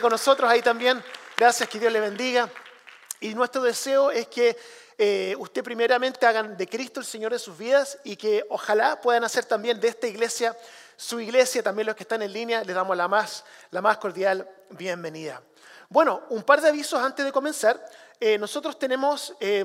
con nosotros ahí también. Gracias, que Dios le bendiga. Y nuestro deseo es que eh, usted primeramente hagan de Cristo el Señor de sus vidas y que ojalá puedan hacer también de esta iglesia su iglesia, también los que están en línea, les damos la más, la más cordial bienvenida. Bueno, un par de avisos antes de comenzar. Eh, nosotros tenemos eh,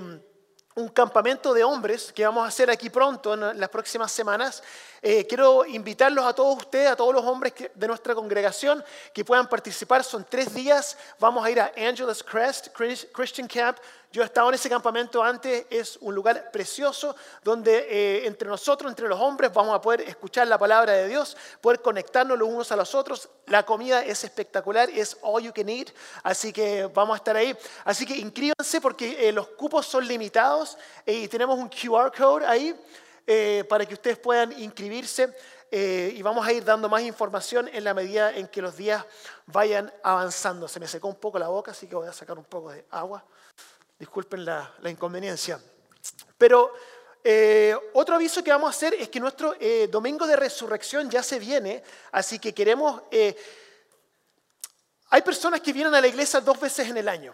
un campamento de hombres que vamos a hacer aquí pronto, en las próximas semanas. Eh, quiero invitarlos a todos ustedes, a todos los hombres de nuestra congregación que puedan participar. Son tres días. Vamos a ir a Angeles Crest Christian Camp. Yo he estado en ese campamento antes. Es un lugar precioso donde eh, entre nosotros, entre los hombres, vamos a poder escuchar la palabra de Dios, poder conectarnos los unos a los otros. La comida es espectacular, es all you can eat. Así que vamos a estar ahí. Así que inscríbanse porque eh, los cupos son limitados y tenemos un QR code ahí. Eh, para que ustedes puedan inscribirse eh, y vamos a ir dando más información en la medida en que los días vayan avanzando. Se me secó un poco la boca, así que voy a sacar un poco de agua. Disculpen la, inconveniencia. Pero eh, otro aviso que vamos a hacer es que nuestro domingo de resurrección ya se viene, así que queremos... hay personas que vienen a la iglesia dos veces en el año,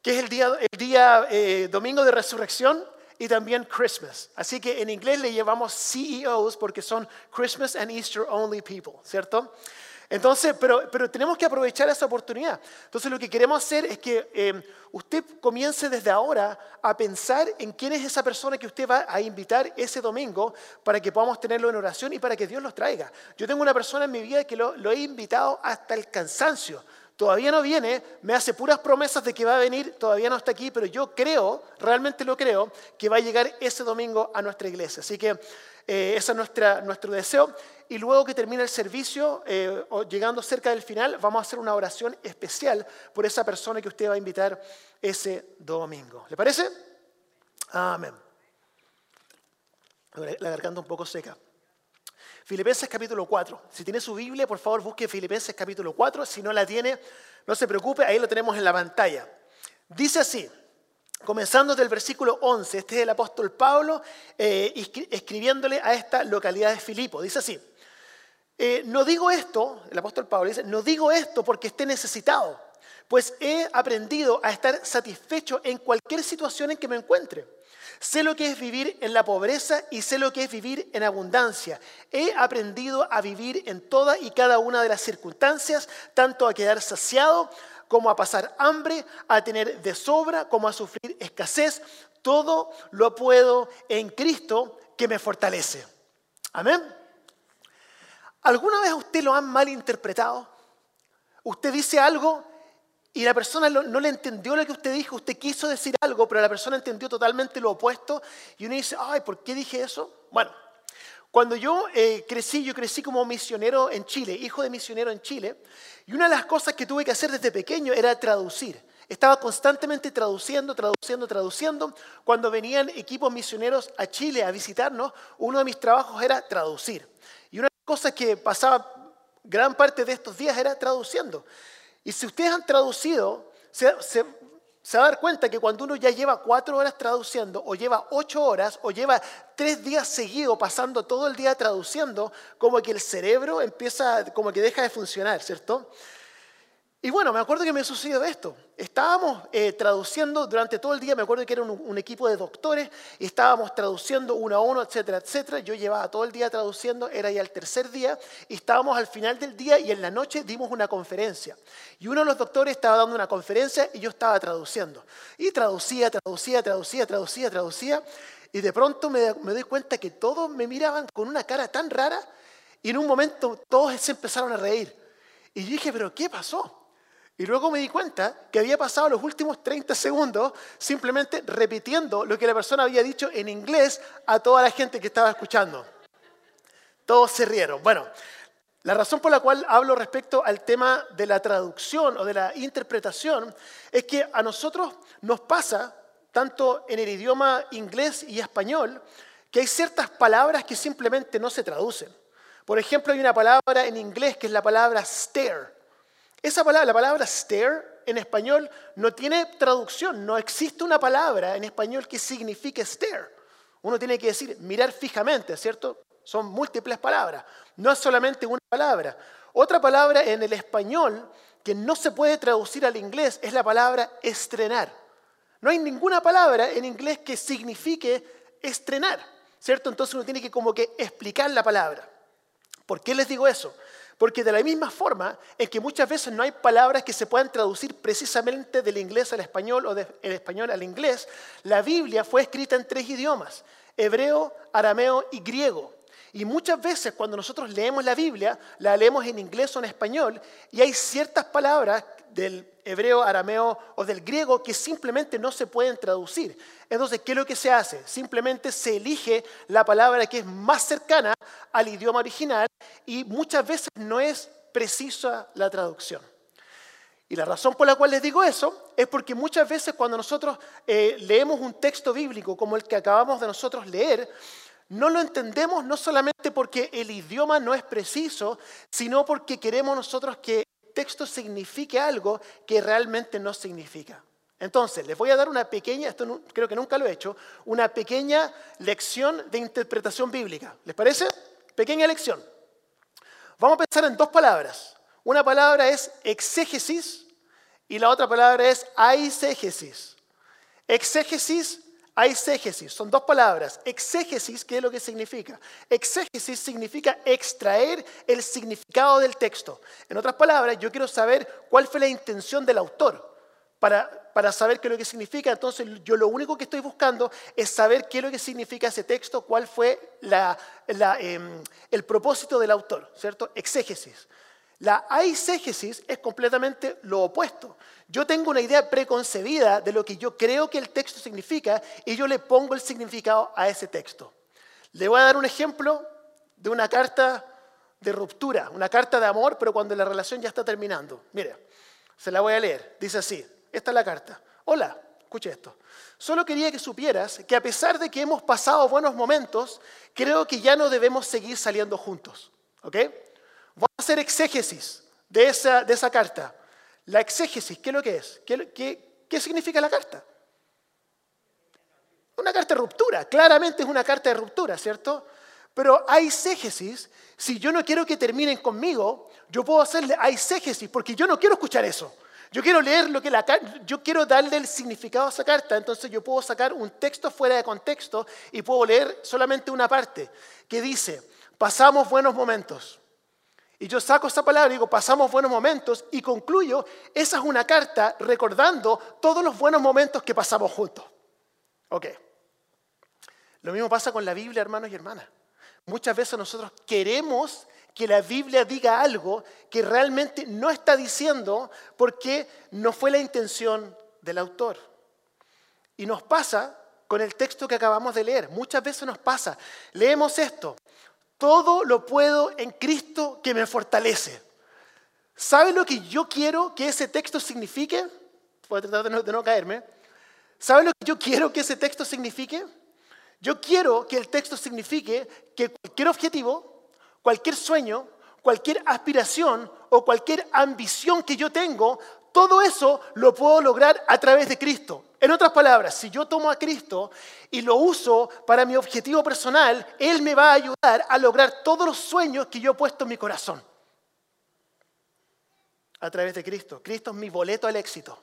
que es el día, el día domingo de resurrección y también Christmas. Así que en inglés le llevamos CEOs porque son Christmas and Easter Only People, ¿cierto? Entonces, pero, pero tenemos que aprovechar esa oportunidad. Entonces lo que queremos hacer es que eh, usted comience desde ahora a pensar en quién es esa persona que usted va a invitar ese domingo para que podamos tenerlo en oración y para que Dios los traiga. Yo tengo una persona en mi vida que lo, lo he invitado hasta el cansancio todavía no viene, me hace puras promesas de que va a venir, todavía no está aquí, pero yo creo, realmente lo creo, que va a llegar ese domingo a nuestra iglesia. Así que eh, ese es nuestro deseo. Y luego que termine el servicio, eh, llegando cerca del final, vamos a hacer una oración especial por esa persona que usted va a invitar ese domingo. ¿Le parece? Amén. La garganta un poco seca. Filipenses capítulo 4. Si tiene su Biblia, por favor busque Filipenses capítulo 4. Si no la tiene, no se preocupe, ahí lo tenemos en la pantalla. Dice así, comenzando del versículo 11, este es el apóstol Pablo eh, escribiéndole a esta localidad de Filipo. Dice así, eh, no digo esto, el apóstol Pablo dice, no digo esto porque esté necesitado, pues he aprendido a estar satisfecho en cualquier situación en que me encuentre Sé lo que es vivir en la pobreza y sé lo que es vivir en abundancia. He aprendido a vivir en toda y cada una de las circunstancias, tanto a quedar saciado como a pasar hambre, a tener de sobra como a sufrir escasez. Todo lo puedo en Cristo que me fortalece. Amén. ¿Alguna vez usted lo han malinterpretado? Usted dice algo y la persona no le entendió lo que usted dijo, usted quiso decir algo, pero la persona entendió totalmente lo opuesto. Y uno dice, ay, ¿por qué dije eso? Bueno, cuando yo eh, crecí, yo crecí como misionero en Chile, hijo de misionero en Chile, y una de las cosas que tuve que hacer desde pequeño era traducir. Estaba constantemente traduciendo, traduciendo, traduciendo. Cuando venían equipos misioneros a Chile a visitarnos, uno de mis trabajos era traducir. Y una de las cosas que pasaba gran parte de estos días era traduciendo. Y si ustedes han traducido, se, va a dar cuenta que cuando uno ya lleva cuatro horas traduciendo, o lleva ocho horas, o lleva tres días seguidos pasando todo el día traduciendo, como que el cerebro empieza, como que deja de funcionar, ¿cierto? Y bueno, me acuerdo que me sucedió esto. Estábamos eh, traduciendo durante todo el día, me acuerdo que era un, equipo de doctores, y estábamos traduciendo uno a uno, etcétera, etcétera. Yo llevaba todo el día traduciendo, era ya el tercer día, estábamos al final del día y en la noche dimos una conferencia. Y uno de los doctores estaba dando una conferencia y yo estaba traduciendo. Y traducía, traducía, traducía, traducía, traducía. Y de pronto me, me doy cuenta que todos me miraban con una cara tan rara, y en un momento todos se empezaron a reír. Y dije, pero ¿qué pasó? Y luego me di cuenta que había pasado los últimos 30 segundos simplemente repitiendo lo que la persona había dicho en inglés a toda la gente que estaba escuchando. Todos se rieron. Bueno, la razón por la cual hablo respecto al tema de la traducción o de la interpretación es que a nosotros nos pasa, tanto en el idioma inglés y español, que hay ciertas palabras que simplemente no se traducen. Por ejemplo, hay una palabra en inglés que es la palabra stare. Esa palabra, la palabra stare en español no tiene traducción, no existe una palabra en español que signifique stare. Uno tiene que decir mirar fijamente, ¿cierto? Son múltiples palabras, no es solamente una palabra. Otra palabra en el español que no se puede traducir al inglés es la palabra estrenar. No hay ninguna palabra en inglés que signifique estrenar, ¿cierto? Entonces uno tiene que como que explicar la palabra. ¿Por qué les digo eso? Porque de la misma forma en que muchas veces no hay palabras que se puedan traducir precisamente del inglés al español o del español al inglés, la Biblia fue escrita en tres idiomas, hebreo, arameo y griego. Y muchas veces cuando nosotros leemos la Biblia, la leemos en inglés o en español, y hay ciertas palabras del hebreo, arameo o del griego que simplemente no se pueden traducir. Entonces, ¿qué es lo que se hace? Simplemente se elige la palabra que es más cercana al idioma original y muchas veces no es precisa la traducción. Y la razón por la cual les digo eso es porque muchas veces cuando nosotros eh, leemos un texto bíblico como el que acabamos de nosotros leer, no lo entendemos no solamente porque el idioma no es preciso, sino porque queremos nosotros que texto signifique algo que realmente no significa. Entonces, les voy a dar una pequeña, esto creo que nunca lo he hecho, una pequeña lección de interpretación bíblica. ¿Les parece? Pequeña lección. Vamos a pensar en dos palabras. Una palabra es exégesis y la otra palabra es aisegesis. Exégesis Aisegesis, son dos palabras. Exégesis, ¿qué es lo que significa? Exégesis significa extraer el significado del texto. En otras palabras, yo quiero saber cuál fue la intención del autor para, para saber qué es lo que significa. Entonces, yo lo único que estoy buscando es saber qué es lo que significa ese texto, cuál fue em, el propósito del autor, ¿cierto? Exégesis. La aisegesis es completamente lo opuesto. Yo tengo una idea preconcebida de lo que yo creo que el texto significa y yo le pongo el significado a ese texto. Le voy a dar un ejemplo de una carta de ruptura, una carta de amor, pero cuando la relación ya está terminando. Mire, se la voy a leer. Dice así, esta es la carta. Hola, escuche esto. Solo quería que supieras que a pesar de que hemos pasado buenos momentos, creo que ya no debemos seguir saliendo juntos. ¿Ok? Vamos a hacer exégesis de esa, de esa carta. La exégesis, ¿qué es lo que es? ¿Qué, qué, significa la carta? Una carta de ruptura, claramente es una carta de ruptura, ¿cierto? Pero hay exégesis, si yo no quiero que terminen conmigo, yo puedo hacerle exégesis, porque yo no quiero escuchar eso. Yo quiero leer lo que la yo quiero darle el significado a esa carta, entonces yo puedo sacar un texto fuera de contexto y puedo leer solamente una parte que dice, pasamos buenos momentos. Y yo saco esa palabra y digo, pasamos buenos momentos y concluyo, esa es una carta recordando todos los buenos momentos que pasamos juntos. Ok. Lo mismo pasa con la Biblia, hermanos y hermanas. Muchas veces nosotros queremos que la Biblia diga algo que realmente no está diciendo porque no fue la intención del autor. Y nos pasa con el texto que acabamos de leer. Muchas veces nos pasa. Leemos esto. Todo lo puedo en Cristo que me fortalece. ¿Sabe lo que yo quiero que ese texto signifique? Voy a tratar de no, caerme. ¿Sabe lo que yo quiero que ese texto signifique? Yo quiero que el texto signifique que cualquier objetivo, cualquier sueño, cualquier aspiración o cualquier ambición que yo tengo, todo eso lo puedo lograr a través de Cristo. En otras palabras, si yo tomo a Cristo y lo uso para mi objetivo personal, Él me va a ayudar a lograr todos los sueños que yo he puesto en mi corazón. A través de Cristo. Cristo es mi boleto al éxito.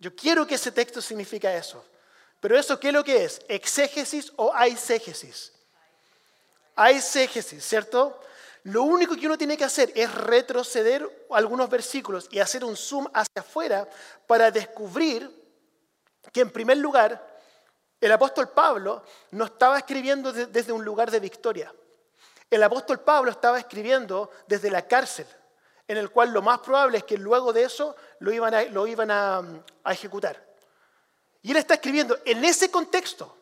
Yo quiero que ese texto signifique eso. Pero eso, ¿qué es lo que es? ¿Exégesis o aisegesis? Aisegesis, ¿cierto? Lo único que uno tiene que hacer es retroceder algunos versículos y hacer un zoom hacia afuera para descubrir que en primer lugar el apóstol Pablo no estaba escribiendo desde un lugar de victoria. El apóstol Pablo estaba escribiendo desde la cárcel, en el cual lo más probable es que luego de eso lo iban a, lo iban a, ejecutar. Y él está escribiendo, en ese contexto,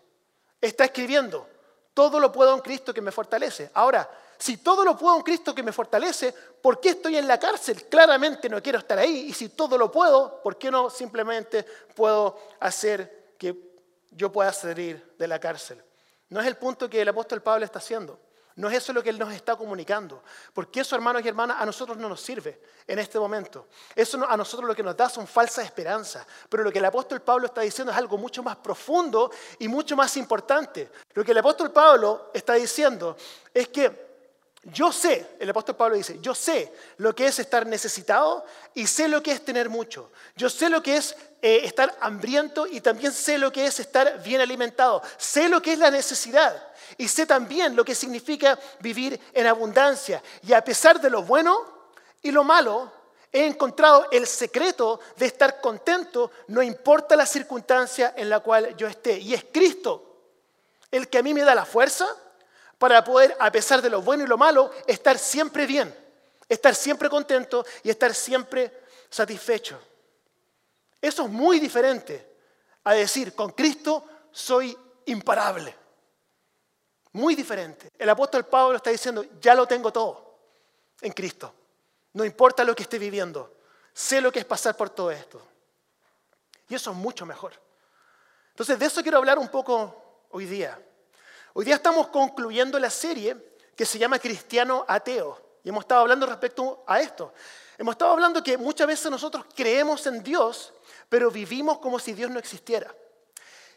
está escribiendo, todo lo puedo en Cristo que me fortalece. Ahora, si todo lo puedo en Cristo que me fortalece, ¿por qué estoy en la cárcel? Claramente no quiero estar ahí. Y si todo lo puedo, ¿por qué no simplemente puedo hacer que yo pueda salir de la cárcel? No es el punto que el apóstol Pablo está haciendo. No es eso lo que Él nos está comunicando. Porque eso, hermanos y hermanas, a nosotros no nos sirve en este momento. Eso a nosotros lo que nos da son falsas esperanzas. Pero lo que el apóstol Pablo está diciendo es algo mucho más profundo y mucho más importante. Lo que el apóstol Pablo está diciendo es que yo sé, el apóstol Pablo dice, yo sé lo que es estar necesitado y sé lo que es tener mucho. Yo sé lo que es eh, estar hambriento y también sé lo que es estar bien alimentado. Sé lo que es la necesidad y sé también lo que significa vivir en abundancia. Y a pesar de lo bueno y lo malo, he encontrado el secreto de estar contento, no importa la circunstancia en la cual yo esté. Y es Cristo el que a mí me da la fuerza para poder, a pesar de lo bueno y lo malo, estar siempre bien, estar siempre contento y estar siempre satisfecho. Eso es muy diferente a decir, con Cristo soy imparable. Muy diferente. El apóstol Pablo está diciendo, ya lo tengo todo en Cristo. No importa lo que esté viviendo, sé lo que es pasar por todo esto. Y eso es mucho mejor. Entonces, de eso quiero hablar un poco hoy día. Hoy día estamos concluyendo la serie que se llama Cristiano Ateo. Y hemos estado hablando respecto a esto. Hemos estado hablando que muchas veces nosotros creemos en Dios, pero vivimos como si Dios no existiera.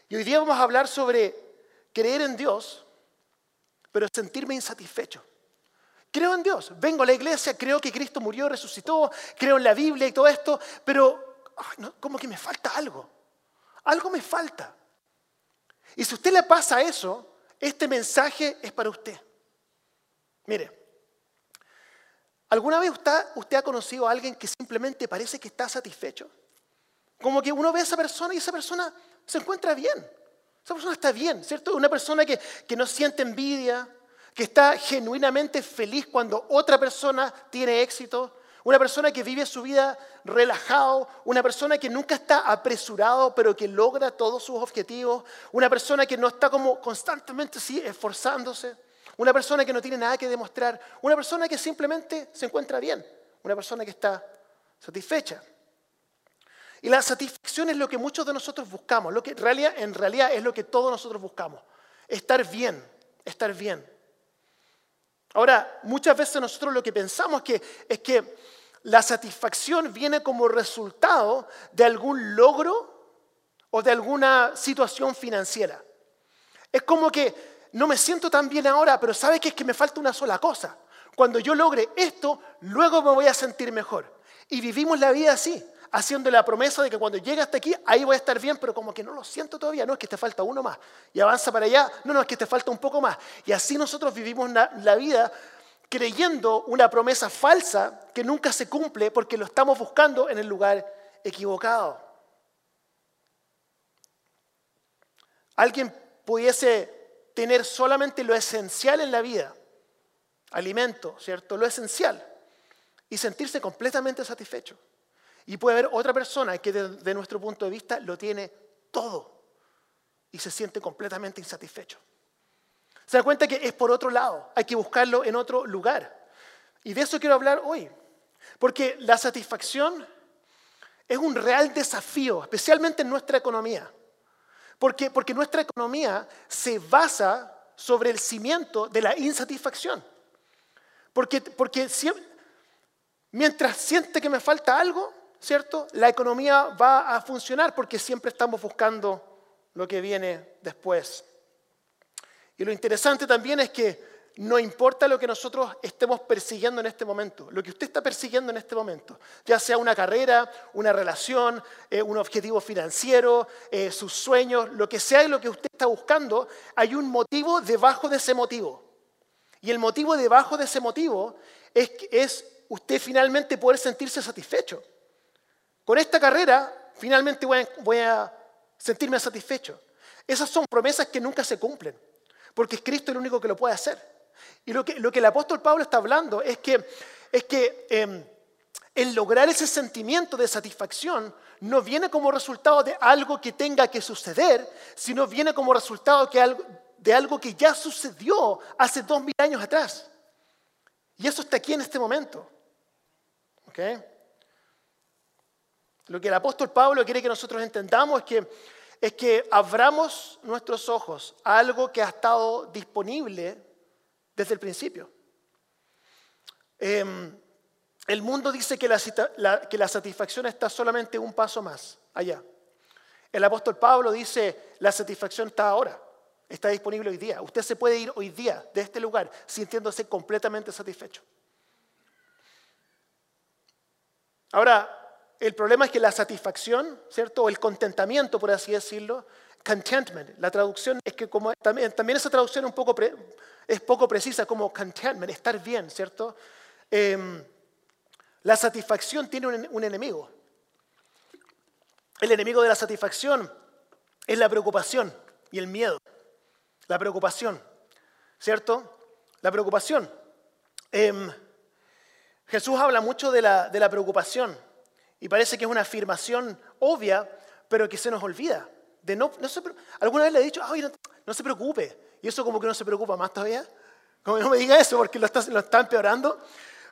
Y hoy día vamos a hablar sobre creer en Dios, pero sentirme insatisfecho. Creo en Dios, vengo a la iglesia, creo que Cristo murió, resucitó, creo en la Biblia y todo esto, pero como que me falta algo. Algo me falta. Y si usted le pasa eso, este mensaje es para usted. Mire, ¿alguna vez usted, ha conocido a alguien que simplemente parece que está satisfecho? Como que uno ve a esa persona y esa persona se encuentra bien. Esa persona está bien, ¿cierto? Una persona que, que no siente envidia, que está genuinamente feliz cuando otra persona tiene éxito, una persona que vive su vida relajado, una persona que nunca está apresurado, pero que logra todos sus objetivos, una persona que no está como constantemente sí, esforzándose, una persona que no tiene nada que demostrar, una persona que simplemente se encuentra bien, una persona que está satisfecha. Y la satisfacción es lo que muchos de nosotros buscamos, lo que en realidad, en realidad es lo que todos nosotros buscamos, estar bien, estar bien. Ahora, muchas veces nosotros lo que pensamos que, es que la satisfacción viene como resultado de algún logro o de alguna situación financiera. Es como que no me siento tan bien ahora, pero ¿sabe que es que me falta una sola cosa? Cuando yo logre esto, luego me voy a sentir mejor. Y vivimos la vida así, haciendo la promesa de que cuando llegue hasta aquí, ahí voy a estar bien, pero como que no lo siento todavía, no es que te falta uno más. Y avanza para allá, no, no, es que te falta un poco más. Y así nosotros vivimos la vida creyendo una promesa falsa que nunca se cumple porque lo estamos buscando en el lugar equivocado. Alguien pudiese tener solamente lo esencial en la vida, alimento, ¿cierto? Lo esencial, y sentirse completamente satisfecho. Y puede haber otra persona que desde nuestro punto de vista lo tiene todo y se siente completamente insatisfecho. Se da cuenta que es por otro lado, hay que buscarlo en otro lugar. Y de eso quiero hablar hoy. Porque la satisfacción es un real desafío, especialmente en nuestra economía. Porque, porque nuestra economía se basa sobre el cimiento de la insatisfacción. Porque, porque mientras siente que me falta algo, ¿cierto? La economía va a funcionar porque siempre estamos buscando lo que viene después. Y lo interesante también es que no importa lo que nosotros estemos persiguiendo en este momento, lo que usted está persiguiendo en este momento, ya sea una carrera, una relación, eh, un objetivo financiero, eh, sus sueños, lo que sea lo que usted está buscando, hay un motivo debajo de ese motivo. Y el motivo debajo de ese motivo es, es usted finalmente poder sentirse satisfecho. Con esta carrera, finalmente voy a sentirme satisfecho. Esas son promesas que nunca se cumplen porque es Cristo el único que lo puede hacer. Y lo que, lo que el apóstol Pablo está hablando es que, es que em, el lograr ese sentimiento de satisfacción no viene como resultado de algo que tenga que suceder, sino viene como resultado de algo que ya sucedió hace dos mil años atrás. Y eso está aquí en este momento. Lo que el apóstol Pablo quiere que nosotros entendamos es que es que abramos nuestros ojos a algo que ha estado disponible desde el principio. Em, el mundo dice que la, que la satisfacción está solamente un paso más allá. El apóstol Pablo dice, la satisfacción está ahora. está disponible hoy día. Usted se puede ir hoy día de este lugar sintiéndose completamente satisfecho. Ahora, el problema es que la satisfacción, ¿cierto? O el contentamiento, por así decirlo, contentment, la traducción es que como también, esa traducción un poco es poco precisa como contentment, estar bien, ¿cierto? Em, la satisfacción tiene un, enemigo. El enemigo de la satisfacción es la preocupación y el miedo. La preocupación, ¿cierto? La preocupación. Em, Jesús habla mucho de la preocupación y parece que es una afirmación obvia, pero que se nos olvida. De no, no alguna vez le he dicho, no, se preocupe. Y eso como que no se preocupa más todavía. Como no me diga eso porque lo está, lo está empeorando.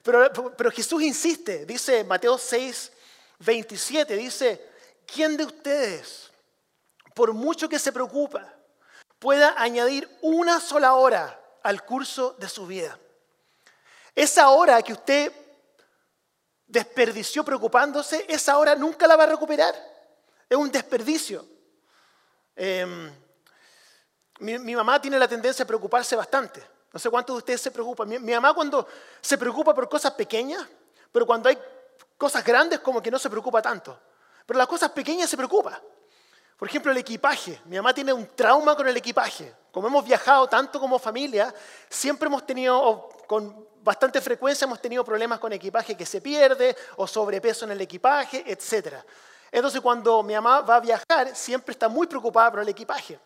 Pero, pero Jesús insiste, dice Mateo 6, 27, dice, ¿quién de ustedes, por mucho que se preocupa, pueda añadir una sola hora al curso de su vida? Esa hora que usted desperdició preocupándose, esa hora nunca la va a recuperar. Es un desperdicio. Em, mi, mamá tiene la tendencia a preocuparse bastante. No sé cuántos de ustedes se preocupan. Mi, mamá cuando se preocupa por cosas pequeñas, pero cuando hay cosas grandes como que no se preocupa tanto. Pero las cosas pequeñas se preocupa. Por ejemplo, el equipaje. Mi mamá tiene un trauma con el equipaje. Como hemos viajado tanto como familia, siempre hemos tenido, con bastante frecuencia hemos tenido problemas con equipaje que se pierde o sobrepeso en el equipaje, etc. Entonces cuando mi mamá va a viajar, siempre está muy preocupada por el equipaje.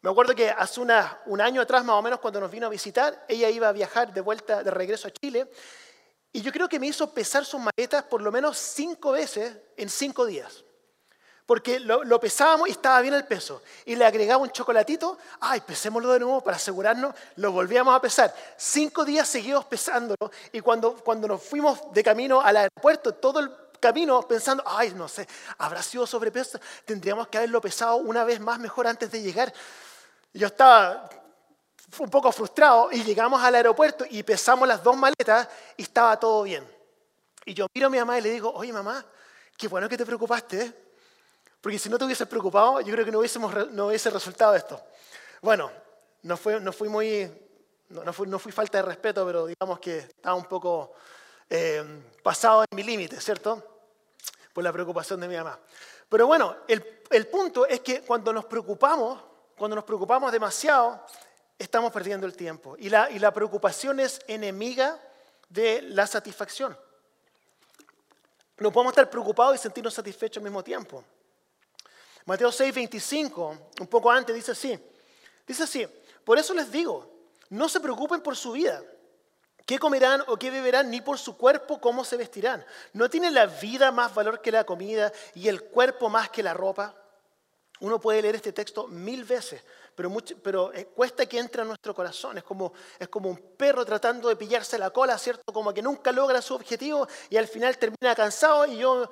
Me acuerdo que hace un año atrás, más o menos, cuando nos vino a visitar, ella iba a viajar de vuelta, de regreso a Chile, y yo creo que me hizo pesar sus maletas por lo menos cinco veces en cinco días. Porque lo, pesábamos y estaba bien el peso. Y le agregaba un chocolatito, ay, pesémoslo de nuevo para asegurarnos, lo volvíamos a pesar. Cinco días seguimos pesándolo y cuando, cuando nos fuimos de camino al aeropuerto, todo el camino pensando, ay, no sé, habrá sido sobrepeso, tendríamos que haberlo pesado una vez más mejor antes de llegar. Yo estaba un poco frustrado y llegamos al aeropuerto y pesamos las dos maletas y estaba todo bien. Y yo miro a mi mamá y le digo, oye mamá, qué bueno que te preocupaste, ¿eh? Porque si no te hubieses preocupado, yo creo que no, hubiésemos, no hubiese resultado esto. Bueno, no fue, no fui muy, no, fui, no fui falta de respeto, pero digamos que estaba un poco eh, pasado en mi límite, ¿cierto? Por la preocupación de mi mamá. Pero bueno, el, el punto es que cuando nos preocupamos, cuando nos preocupamos demasiado, estamos perdiendo el tiempo. Y la, y la preocupación es enemiga de la satisfacción. No podemos estar preocupados y sentirnos satisfechos al mismo tiempo. Mateo 6, 25, un poco antes, dice así. Dice así, por eso les digo, no se preocupen por su vida, qué comerán o qué beberán, ni por su cuerpo cómo se vestirán. ¿No tiene la vida más valor que la comida y el cuerpo más que la ropa? Uno puede leer este texto mil veces, pero, pero eh, cuesta que entre a nuestro corazón. Es como, es como un perro tratando de pillarse la cola, ¿cierto? Como que nunca logra su objetivo y al final termina cansado y yo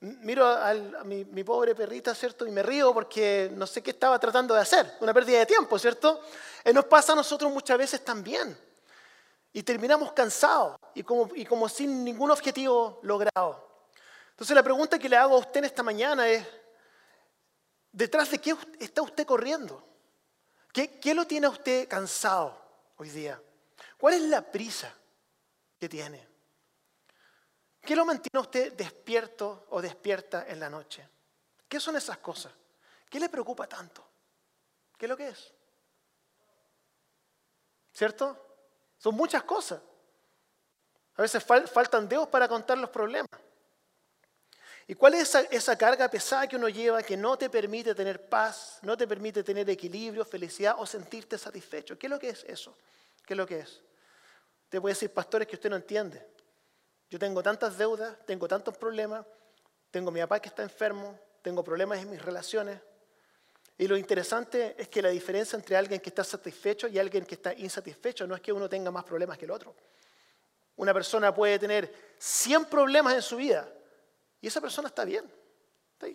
miro a, mi, pobre perrita, ¿cierto? Y me río porque no sé qué estaba tratando de hacer, una pérdida de tiempo, ¿cierto? Y nos pasa a nosotros muchas veces también. Y terminamos cansados y como, y como sin ningún objetivo logrado. Entonces la pregunta que le hago a usted en esta mañana es, ¿detrás de qué está usted corriendo? ¿Qué, qué lo tiene a usted cansado hoy día? ¿Cuál es la prisa que tiene? ¿Qué lo mantiene usted despierto o despierta en la noche? ¿Qué son esas cosas? ¿Qué le preocupa tanto? ¿Qué es lo que es? ¿Cierto? Son muchas cosas. A veces faltan dedos para contar los problemas. ¿Y cuál es esa, esa, carga pesada que uno lleva que no te permite tener paz, no te permite tener equilibrio, felicidad o sentirte satisfecho? ¿Qué es lo que es eso? ¿Qué es lo que es? Te puede decir, pastores, que usted no entiende. Yo tengo tantas deudas, tengo tantos problemas, tengo mi papá que está enfermo, tengo problemas en mis relaciones. Y lo interesante es que la diferencia entre alguien que está satisfecho y alguien que está insatisfecho no es que uno tenga más problemas que el otro. Una persona puede tener 100 problemas en su vida y esa persona está bien.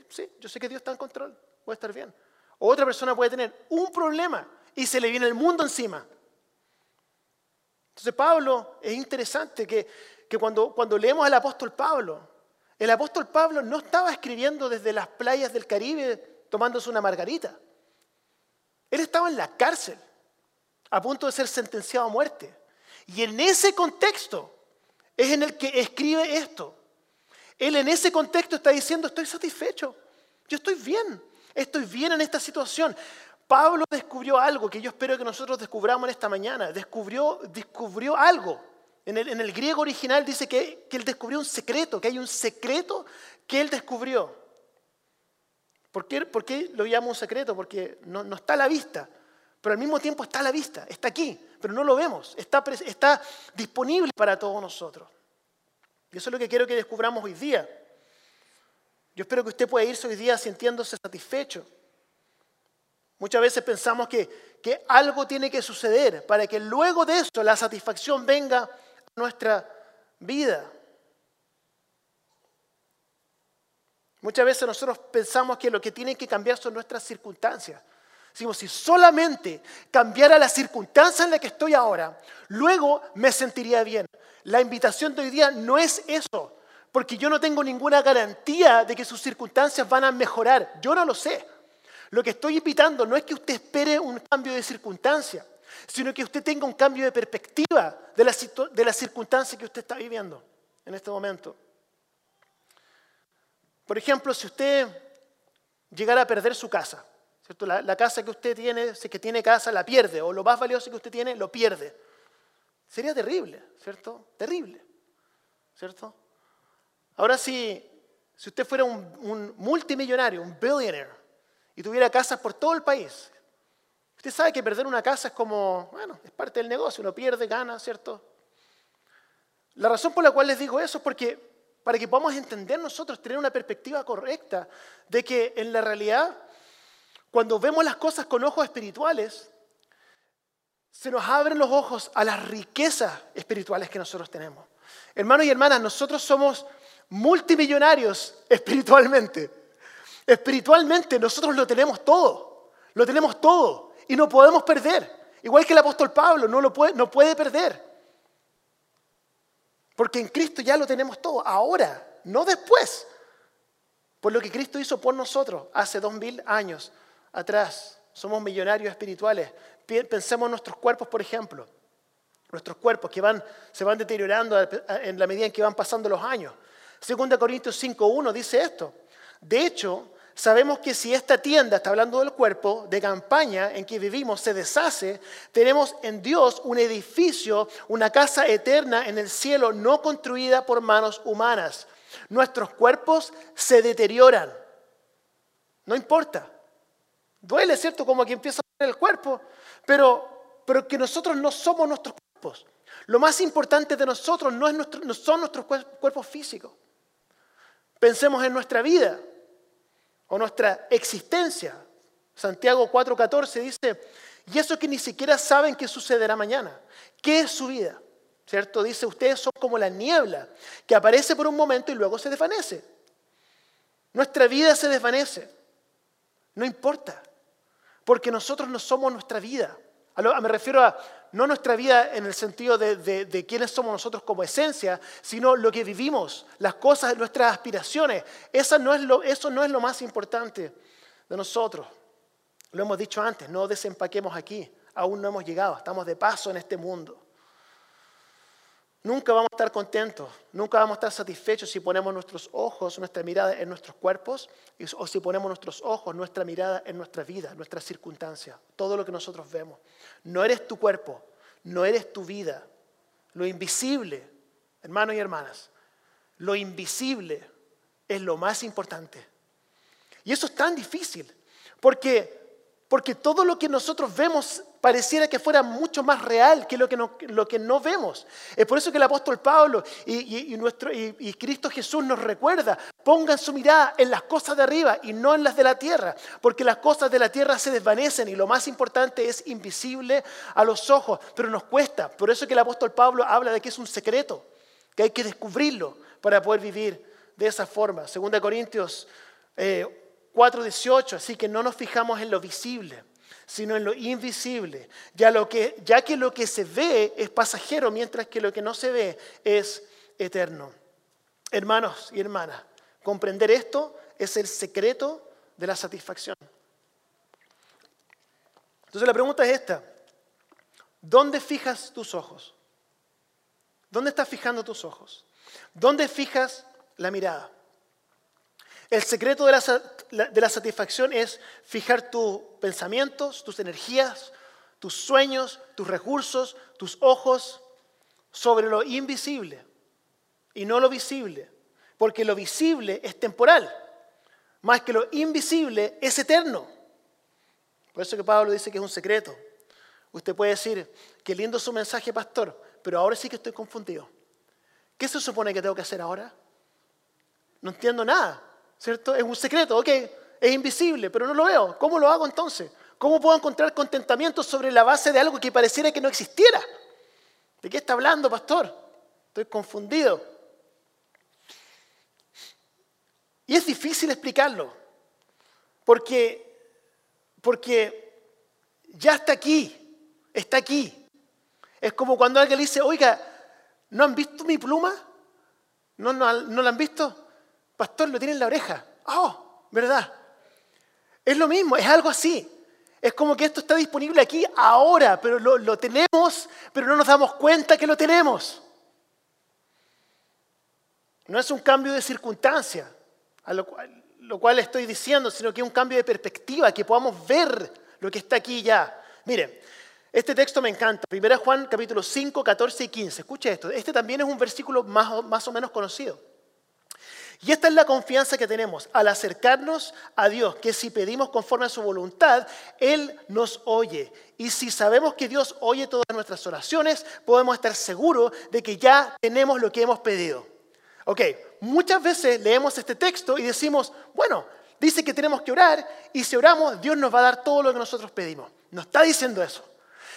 Sí, yo sé que Dios está en control, puede estar bien. Otra persona puede tener un problema y se le viene el mundo encima. Entonces Pablo es interesante que que cuando, cuando leemos al apóstol Pablo, el apóstol Pablo no estaba escribiendo desde las playas del Caribe tomándose una margarita. Él estaba en la cárcel, a punto de ser sentenciado a muerte. Y en ese contexto es en el que escribe esto. Él en ese contexto está diciendo, estoy satisfecho, yo estoy bien, estoy bien en esta situación. Pablo descubrió algo que yo espero que nosotros descubramos esta mañana. Descubrió, descubrió algo. En el, en el griego original dice que, que, él descubrió un secreto, que hay un secreto que él descubrió. ¿Por qué, lo llamo un secreto? Porque no, no, está a la vista, pero al mismo tiempo está a la vista, está aquí, pero no lo vemos, está, está disponible para todos nosotros. Y eso es lo que quiero que descubramos hoy día. Yo espero que usted pueda irse hoy día sintiéndose satisfecho. Muchas veces pensamos que, que algo tiene que suceder para que luego de eso la satisfacción venga nuestra vida. Muchas veces nosotros pensamos que lo que tiene que cambiar son nuestras circunstancias. Decimos, si solamente cambiara la circunstancia en la que estoy ahora, luego me sentiría bien. La invitación de hoy día no es eso, porque yo no tengo ninguna garantía de que sus circunstancias van a mejorar. Yo no lo sé. Lo que estoy invitando no es que usted espere un cambio de circunstancia, sino que usted tenga un cambio de perspectiva de la, de circunstancia que usted está viviendo en este momento. Por ejemplo, si usted llegara a perder su casa, ¿cierto? La, la, casa que usted tiene, si que tiene casa, la pierde, o lo más valioso que usted tiene, lo pierde. Sería terrible, ¿cierto? Terrible, ¿cierto? Ahora, si, si usted fuera un, un multimillonario, un billionaire, y tuviera casas por todo el país. Usted sabe que perder una casa es como, bueno, es parte del negocio, uno pierde, gana, ¿cierto? La razón por la cual les digo eso es porque para que podamos entender nosotros, tener una perspectiva correcta de que en la realidad, cuando vemos las cosas con ojos espirituales, se nos abren los ojos a las riquezas espirituales que nosotros tenemos. Hermanos y hermanas, nosotros somos multimillonarios espiritualmente. Espiritualmente nosotros lo tenemos todo, lo tenemos todo y no podemos perder. Igual que el apóstol Pablo no, lo puede, no puede perder. Porque en Cristo ya lo tenemos todo, ahora, no después. Por lo que Cristo hizo por nosotros hace dos mil años atrás. Somos millonarios espirituales. Pensemos en nuestros cuerpos, por ejemplo. Nuestros cuerpos que se van deteriorando en la medida en que van pasando los años. Segunda Corintios 5.1 dice esto. De hecho, sabemos que si esta tienda, está hablando del cuerpo, de campaña en que vivimos, se deshace, tenemos en Dios un edificio, una casa eterna en el cielo, no construida por manos humanas. Nuestros cuerpos se deterioran. No importa. Duele, ¿cierto? Como que empieza a doler el cuerpo, pero, pero que nosotros no somos nuestros cuerpos. Lo más importante de nosotros no, es nuestro, no son nuestros cuerpos físicos. Pensemos en nuestra vida o nuestra existencia. Santiago 4:14 dice, y eso que ni siquiera saben qué sucederá mañana. ¿Qué es su vida? ¿Cierto? Dice, ustedes son como la niebla que aparece por un momento y luego se desvanece. Nuestra vida se desvanece. No importa, porque nosotros no somos nuestra vida. Me refiero a no nuestra vida en el sentido de, quiénes somos nosotros como esencia, sino lo que vivimos, las cosas, nuestras aspiraciones. No es lo, eso no es lo más importante de nosotros. Lo hemos dicho antes, no desempaquemos aquí. Aún no hemos llegado, estamos de paso en este mundo. Nunca vamos a estar contentos, nunca vamos a estar satisfechos si ponemos nuestros ojos, nuestra mirada en nuestros cuerpos o si ponemos nuestros ojos, nuestra mirada en nuestra vida, nuestras circunstancias, todo lo que nosotros vemos. No eres tu cuerpo, no eres tu vida. Lo invisible, hermanos y hermanas, lo invisible es lo más importante. Y eso es tan difícil, porque porque todo lo que nosotros vemos pareciera que fuera mucho más real que lo que no, lo que no vemos. Es por eso que el apóstol Pablo y, nuestro, y Cristo Jesús nos recuerda, pongan su mirada en las cosas de arriba y no en las de la tierra, porque las cosas de la tierra se desvanecen y lo más importante es invisible a los ojos, pero nos cuesta. Por eso que el apóstol Pablo habla de que es un secreto, que hay que descubrirlo para poder vivir de esa forma. Segunda Corintios eh, 4.18, así que no nos fijamos en lo visible, sino en lo invisible, ya, que, que lo que se ve es pasajero, mientras que lo que no se ve es eterno. Hermanos y hermanas, comprender esto es el secreto de la satisfacción. Entonces la pregunta es esta. ¿Dónde fijas tus ojos? ¿Dónde estás fijando tus ojos? ¿Dónde fijas la mirada? El secreto de la, satisfacción es fijar tus pensamientos, tus energías, tus sueños, tus recursos, tus ojos sobre lo invisible y no lo visible. Porque lo visible es temporal, más que lo invisible es eterno. Por eso que Pablo dice que es un secreto. Usted puede decir, qué lindo su mensaje, pastor, pero ahora sí que estoy confundido. ¿Qué se supone que tengo que hacer ahora? No entiendo nada. ¿Cierto? Es un secreto, ok, es invisible, pero no lo veo. ¿Cómo lo hago entonces? ¿Cómo puedo encontrar contentamiento sobre la base de algo que pareciera que no existiera? ¿De qué está hablando, pastor? Estoy confundido. Y es difícil explicarlo, porque, porque ya está aquí, está aquí. Es como cuando alguien le dice, oiga, ¿no han visto mi pluma? ¿No, no, no la han visto? Pastor, lo tiene en la oreja. Oh, ¿verdad? Es lo mismo, es algo así. Es como que esto está disponible aquí ahora, pero lo, tenemos, pero no nos damos cuenta que lo tenemos. No es un cambio de circunstancia, a lo cual, lo cual estoy diciendo, sino que es un cambio de perspectiva, que podamos ver lo que está aquí ya. Mire, este texto me encanta. 1 Juan capítulo 5, 14 y 15. Escuche esto. Este también es un versículo más, más o menos conocido. Y esta es la confianza que tenemos al acercarnos a Dios, que si pedimos conforme a su voluntad, Él nos oye. Y si sabemos que Dios oye todas nuestras oraciones, podemos estar seguros de que ya tenemos lo que hemos pedido. Ok, muchas veces leemos este texto y decimos, bueno, dice que tenemos que orar y si oramos, Dios nos va a dar todo lo que nosotros pedimos. No está diciendo eso.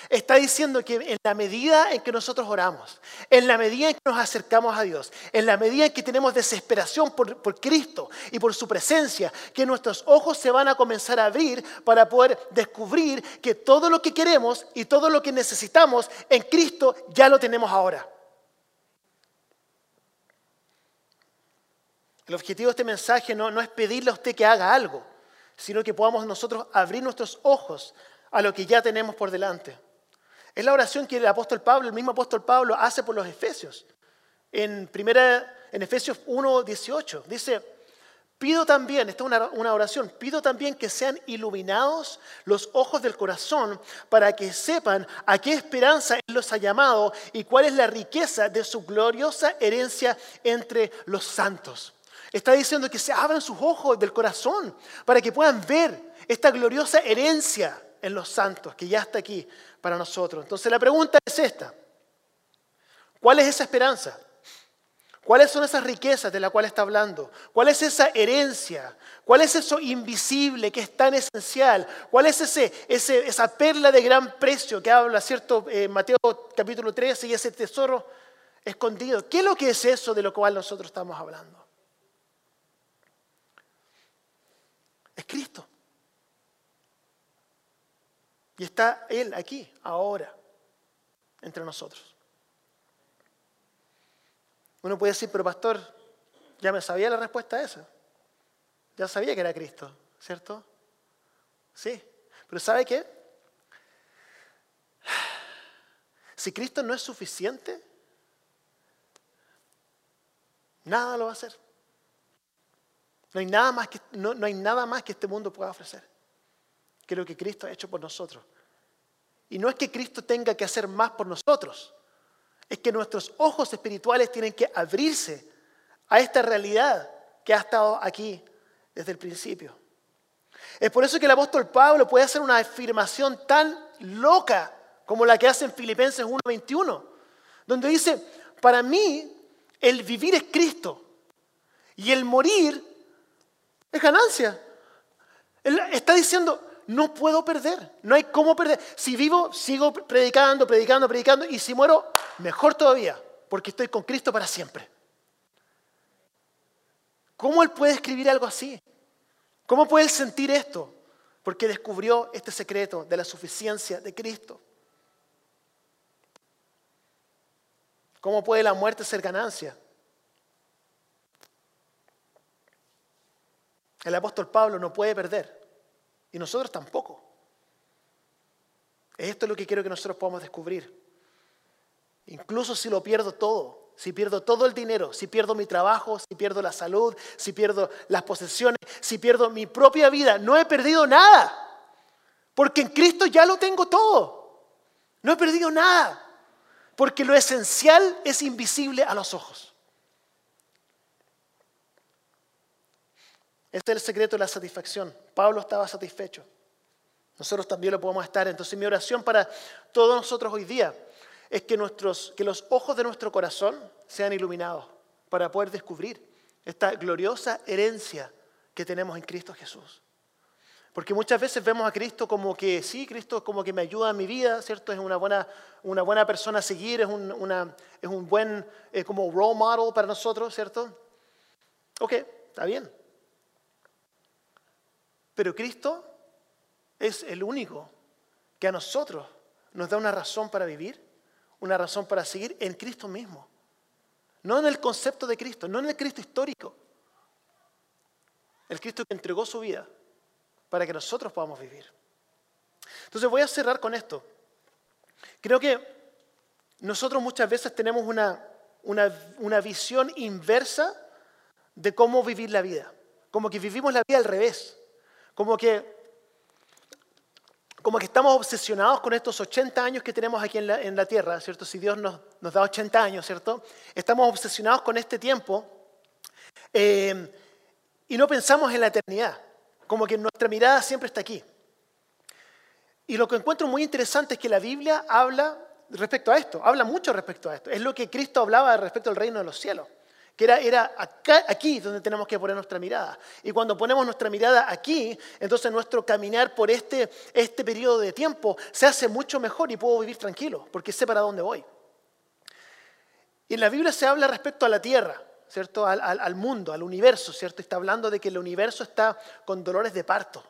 Está diciendo que en la medida en que nosotros oramos, en la medida en que nos acercamos a Dios, en la medida en que tenemos desesperación por, Cristo y por su presencia, que nuestros ojos se van a comenzar a abrir para poder descubrir que todo lo que queremos y todo lo que necesitamos en Cristo ya lo tenemos ahora. El objetivo de este mensaje no, no es pedirle a usted que haga algo, sino que podamos nosotros abrir nuestros ojos a lo que ya tenemos por delante. Es la oración que el apóstol Pablo, el mismo apóstol Pablo, hace por los Efesios. En, primera, en Efesios 1, 18, dice, pido también, esta es una, una oración, pido también que sean iluminados los ojos del corazón para que sepan a qué esperanza Él los ha llamado y cuál es la riqueza de su gloriosa herencia entre los santos. Está diciendo que se abran sus ojos del corazón para que puedan ver esta gloriosa herencia en los santos que ya está aquí para nosotros. Entonces la pregunta es esta. ¿Cuál es esa esperanza? ¿Cuáles son esas riquezas de las cuales está hablando? ¿Cuál es esa herencia? ¿Cuál es eso invisible que es tan esencial? ¿Cuál es ese, esa perla de gran precio que habla, ¿cierto? Eh, Mateo capítulo 13 y ese tesoro escondido. ¿Qué es lo que es eso de lo cual nosotros estamos hablando? Es Cristo. Y está Él aquí, ahora, entre nosotros. Uno puede decir, pero pastor, ya me sabía la respuesta a esa. Ya sabía que era Cristo, ¿cierto? Sí. Pero ¿sabe qué? Si Cristo no es suficiente, nada lo va a hacer. No hay nada más que, no, no hay nada más que este mundo pueda ofrecer que lo que Cristo ha hecho por nosotros. Y no es que Cristo tenga que hacer más por nosotros, es que nuestros ojos espirituales tienen que abrirse a esta realidad que ha estado aquí desde el principio. Es por eso que el apóstol Pablo puede hacer una afirmación tan loca como la que hace en Filipenses 1:21, donde dice, para mí el vivir es Cristo y el morir es ganancia. Él está diciendo, no puedo perder, no hay cómo perder. Si vivo, sigo predicando, predicando, predicando, y si muero, mejor todavía, porque estoy con Cristo para siempre. ¿Cómo él puede escribir algo así? ¿Cómo puede él sentir esto? Porque descubrió este secreto de la suficiencia de Cristo. ¿Cómo puede la muerte ser ganancia? El apóstol Pablo no puede perder. Y nosotros tampoco. Esto es lo que quiero que nosotros podamos descubrir. Incluso si lo pierdo todo, si pierdo todo el dinero, si pierdo mi trabajo, si pierdo la salud, si pierdo las posesiones, si pierdo mi propia vida, no he perdido nada. Porque en Cristo ya lo tengo todo. No he perdido nada. Porque lo esencial es invisible a los ojos. Este es el secreto de la satisfacción. Pablo estaba satisfecho. Nosotros también lo podemos estar. Entonces mi oración para todos nosotros hoy día es que, nuestros, que los ojos de nuestro corazón sean iluminados para poder descubrir esta gloriosa herencia que tenemos en Cristo Jesús. Porque muchas veces vemos a Cristo como que, sí, Cristo como que me ayuda en mi vida, ¿cierto? Es una buena, una buena persona a seguir, es un, una, es un buen como role model para nosotros, ¿cierto? Ok, está bien. Pero Cristo es el único que a nosotros nos da una razón para vivir, una razón para seguir en Cristo mismo. No en el concepto de Cristo, no en el Cristo histórico. El Cristo que entregó su vida para que nosotros podamos vivir. Entonces voy a cerrar con esto. Creo que nosotros muchas veces tenemos una, una, visión inversa de cómo vivir la vida. Como que vivimos la vida al revés. Como que, como que estamos obsesionados con estos 80 años que tenemos aquí en la, tierra, ¿cierto? Si Dios nos, nos, da 80 años, ¿cierto? Estamos obsesionados con este tiempo eh, y no pensamos en la eternidad. Como que nuestra mirada siempre está aquí. Y lo que encuentro muy interesante es que la Biblia habla respecto a esto, habla mucho respecto a esto. Es lo que Cristo hablaba respecto al reino de los cielos, que era, era aquí donde tenemos que poner nuestra mirada. Y cuando ponemos nuestra mirada aquí, entonces nuestro caminar por este, este periodo de tiempo se hace mucho mejor y puedo vivir tranquilo, porque sé para dónde voy. Y en la Biblia se habla respecto a la tierra. ¿cierto? Al, mundo, al universo, ¿cierto? Está hablando de que el universo está con dolores de parto.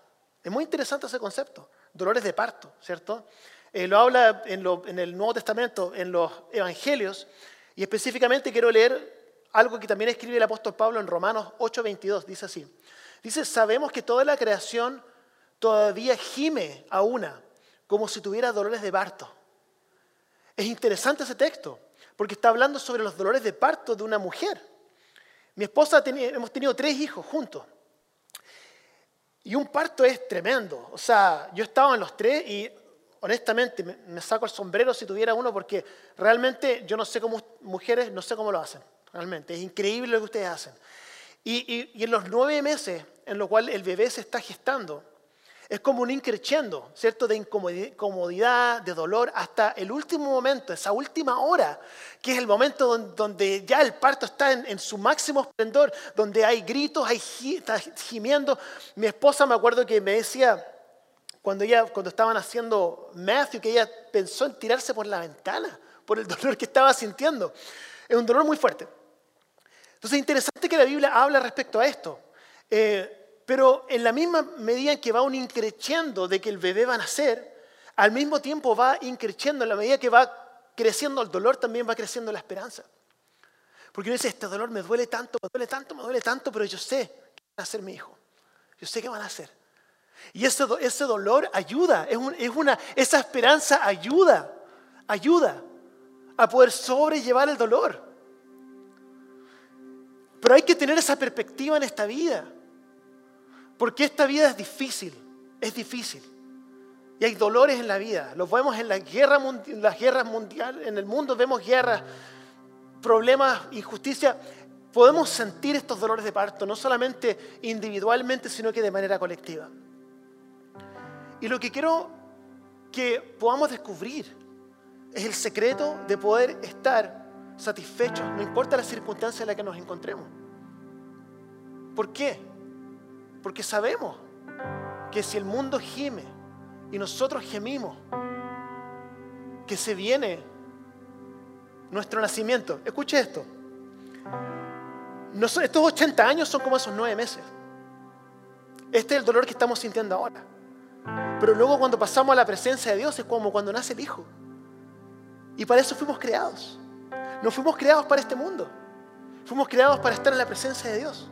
Es muy interesante ese concepto, dolores de parto, ¿cierto? Eh, lo habla en, el Nuevo Testamento, en los Evangelios, y específicamente quiero leer algo que también escribe el apóstol Pablo en Romanos 8:22, dice así. Dice, sabemos que toda la creación todavía gime a una, como si tuviera dolores de parto. Es interesante ese texto, porque está hablando sobre los dolores de parto de una mujer. Mi esposa, hemos tenido tres hijos juntos. Y un parto es tremendo. O sea, yo estaba en los tres y honestamente me, saco el sombrero si tuviera uno porque realmente yo no sé cómo mujeres, no sé cómo lo hacen. Realmente, es increíble lo que ustedes hacen. Y, en los nueve meses en los cuales el bebé se está gestando, es como un increciendo, ¿cierto? De incomodidad, de dolor, hasta el último momento, esa última hora, que es el momento donde ya el parto está en, su máximo esplendor, donde hay gritos, hay gimiendo. Mi esposa me acuerdo que me decía, cuando, ella, cuando estaban haciendo Matthew, que ella pensó en tirarse por la ventana, por el dolor que estaba sintiendo. Es un dolor muy fuerte. Entonces es interesante que la Biblia habla respecto a esto. Eh, pero en la misma medida en que va un increciendo de que el bebé va a nacer, al mismo tiempo va increciendo, en la medida que va creciendo el dolor, también va creciendo la esperanza. Porque uno dice, este dolor me duele tanto, me duele tanto, me duele tanto, pero yo sé que van a ser mi hijo. Yo sé que van a ser. Y ese, ese dolor ayuda, es una, esa esperanza ayuda, ayuda a poder sobrellevar el dolor. Pero hay que tener esa perspectiva en esta vida. Porque esta vida es difícil, es difícil. Y hay dolores en la vida. Los vemos en la guerra, las guerras mundiales, en el mundo vemos guerras, problemas, injusticia. Podemos sentir estos dolores de parto, no solamente individualmente, sino que de manera colectiva. Y lo que quiero que podamos descubrir es el secreto de poder estar satisfechos, no importa la circunstancia en la que nos encontremos. ¿Por qué? Porque sabemos que si el mundo gime y nosotros gemimos, que se viene nuestro nacimiento. Escuche esto. Estos 80 años son como esos nueve meses. Este es el dolor que estamos sintiendo ahora. Pero luego cuando pasamos a la presencia de Dios es como cuando nace el Hijo. Y para eso fuimos creados. No fuimos creados para este mundo. Fuimos creados para estar en la presencia de Dios.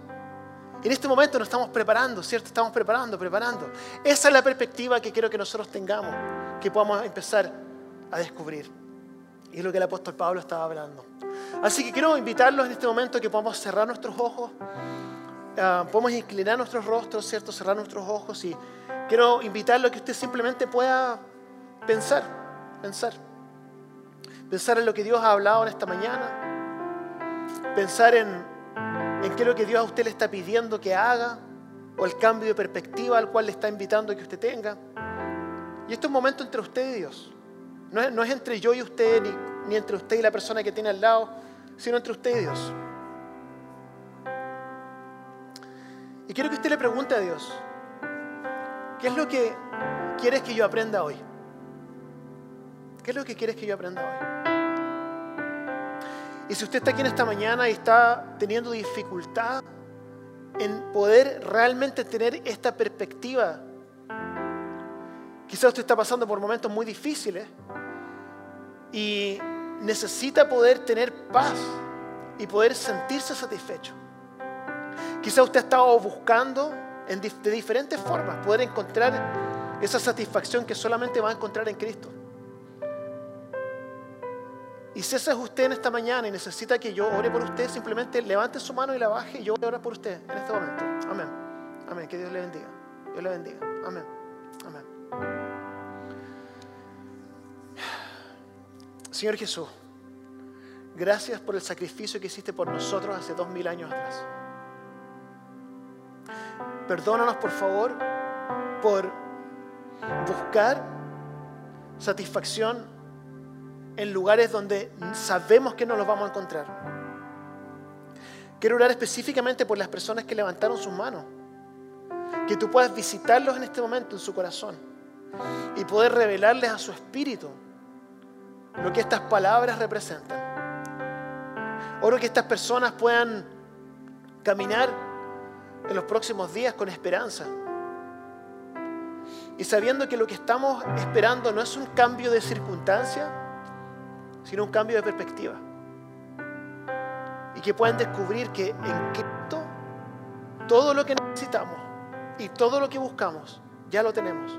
En este momento nos estamos preparando, ¿cierto? Estamos preparando, preparando. Esa es la perspectiva que quiero que nosotros tengamos, que podamos empezar a descubrir. Y es lo que el apóstol Pablo estaba hablando. Así que quiero invitarlos en este momento que podamos cerrar nuestros ojos, uh, inclinar nuestros rostros, ¿cierto? Cerrar nuestros ojos y quiero invitarlo a que usted simplemente pueda pensar, pensar. Pensar en lo que Dios ha hablado en esta mañana. Pensar en en qué es lo que Dios a usted le está pidiendo que haga, o el cambio de perspectiva al cual le está invitando que usted tenga. Y esto es un momento entre usted y Dios. No es, no es entre yo y usted, ni, ni entre usted y la persona que tiene al lado, sino entre usted y Dios. Y quiero que usted le pregunte a Dios, ¿qué es lo que quieres que yo aprenda hoy? ¿Qué es lo que quieres que yo aprenda hoy? Y si usted está aquí en esta mañana y está teniendo dificultad en poder realmente tener esta perspectiva, quizás usted está pasando por momentos muy difíciles y necesita poder tener paz y poder sentirse satisfecho. Quizás usted ha estado buscando de diferentes formas poder encontrar esa satisfacción que solamente va a encontrar en Cristo. Y si ese es usted en esta mañana y necesita que yo ore por usted, simplemente levante su mano y la baje y yo voy a orar por usted en este momento. Amén. Amén. Que Dios le bendiga. Dios le bendiga. Amén. Amén. Señor Jesús, gracias por el sacrificio que hiciste por nosotros hace dos mil años atrás. Perdónanos, por favor, por buscar satisfacción en lugares donde sabemos que no los vamos a encontrar. Quiero orar específicamente por las personas que levantaron sus manos. Que tú puedas visitarlos en este momento en su corazón y poder revelarles a su espíritu lo que estas palabras representan. Oro que estas personas puedan caminar en los próximos días con esperanza. Y sabiendo que lo que estamos esperando no es un cambio de circunstancia, sino un cambio de perspectiva. Y que puedan descubrir que en Cristo todo lo que necesitamos y todo lo que buscamos ya lo tenemos.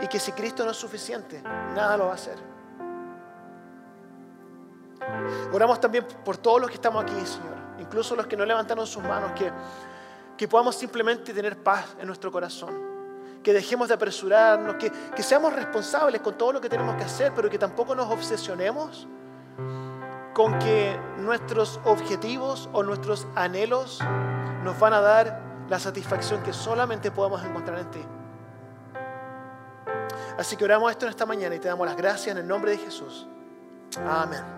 Y que si Cristo no es suficiente, nada lo va a hacer. Oramos también por todos los que estamos aquí, Señor, incluso los que no levantaron sus manos, que, que podamos simplemente tener paz en nuestro corazón que dejemos de apresurarnos, que, que seamos responsables con todo lo que tenemos que hacer, pero que tampoco nos obsesionemos con que nuestros objetivos o nuestros anhelos nos van a dar la satisfacción que solamente podemos encontrar en ti. Así que oramos esto en esta mañana y te damos las gracias en el nombre de Jesús. Amén.